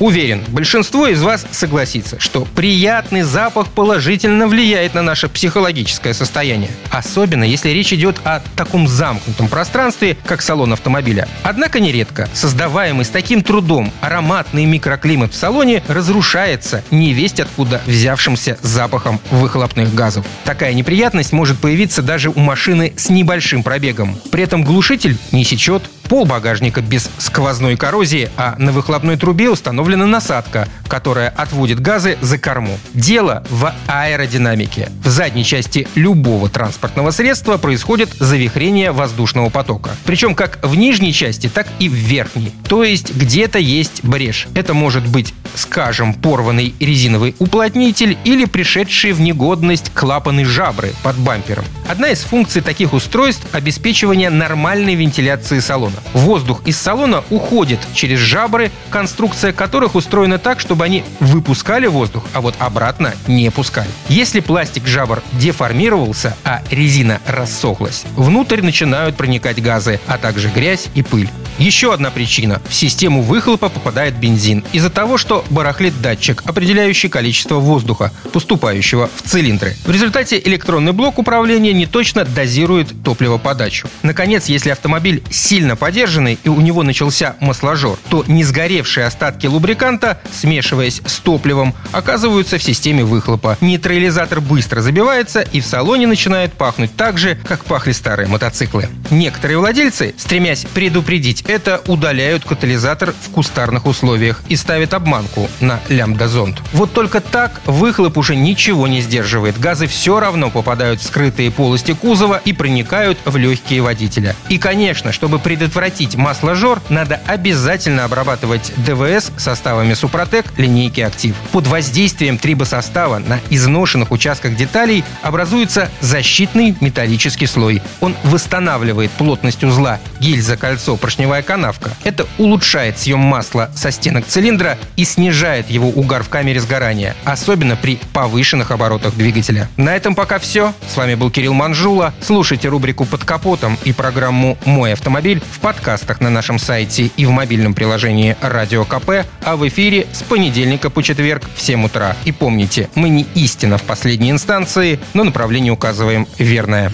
Уверен, большинство из вас согласится, что приятный запах положительно влияет на наше психологическое состояние. Особенно, если речь идет о таком замкнутом пространстве, как салон автомобиля. Однако нередко создаваемый с таким трудом ароматный микроклимат в салоне разрушается невесть откуда взявшимся запахом выхлопных газов. Такая неприятность может появиться даже у машины с небольшим пробегом. При этом глушитель не сечет, пол багажника без сквозной коррозии, а на выхлопной трубе установлена насадка, которая отводит газы за корму. Дело в аэродинамике. В задней части любого транспортного средства происходит завихрение воздушного потока. Причем как в нижней части, так и в верхней. То есть где-то есть брешь. Это может быть, скажем, порванный резиновый уплотнитель или пришедшие в негодность клапаны жабры под бампером. Одна из функций таких устройств – обеспечивание нормальной вентиляции салона. Воздух из салона уходит через жабры, конструкция которых устроена так, чтобы они выпускали воздух, а вот обратно не пускали. Если пластик жабр деформировался, а резина рассохлась, внутрь начинают проникать газы, а также грязь и пыль. Еще одна причина. В систему выхлопа попадает бензин из-за того, что барахлит датчик, определяющий количество воздуха, поступающего в цилиндры. В результате электронный блок управления неточно дозирует топливоподачу. Наконец, если автомобиль сильно подержанный и у него начался масложор, то не сгоревшие остатки лубриканта, смешиваясь с топливом, оказываются в системе выхлопа. Нейтрализатор быстро забивается и в салоне начинает пахнуть так же, как пахли старые мотоциклы. Некоторые владельцы, стремясь предупредить это, удаляют катализатор в кустарных условиях и ставят обманку на лямбда-зонд. Вот только так выхлоп уже ничего не сдерживает. Газы все равно попадают в скрытые полости кузова и проникают в легкие водителя. И, конечно, чтобы предотвратить масложор, надо обязательно обрабатывать ДВС составами Супротек линейки Актив. Под воздействием трибосостава на изношенных участках деталей образуется защитный металлический слой. Он восстанавливает плотность узла гильза-кольцо поршневая канавка. Это улучшает съем масла со стенок цилиндра и снижает его угар в камере сгорания, особенно при повышенных оборотах двигателя. На этом пока все. С вами был Кирилл Манжула. Слушайте рубрику «Под капотом» и программу «Мой автомобиль» в подкастах на нашем сайте и в мобильном приложении «Радио КП», а в эфире с понедельника по четверг в 7 утра. И помните, мы не истина в последней инстанции, но направление указываем верное.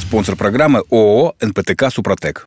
Спонсор программы ООО «НПТК Супротек».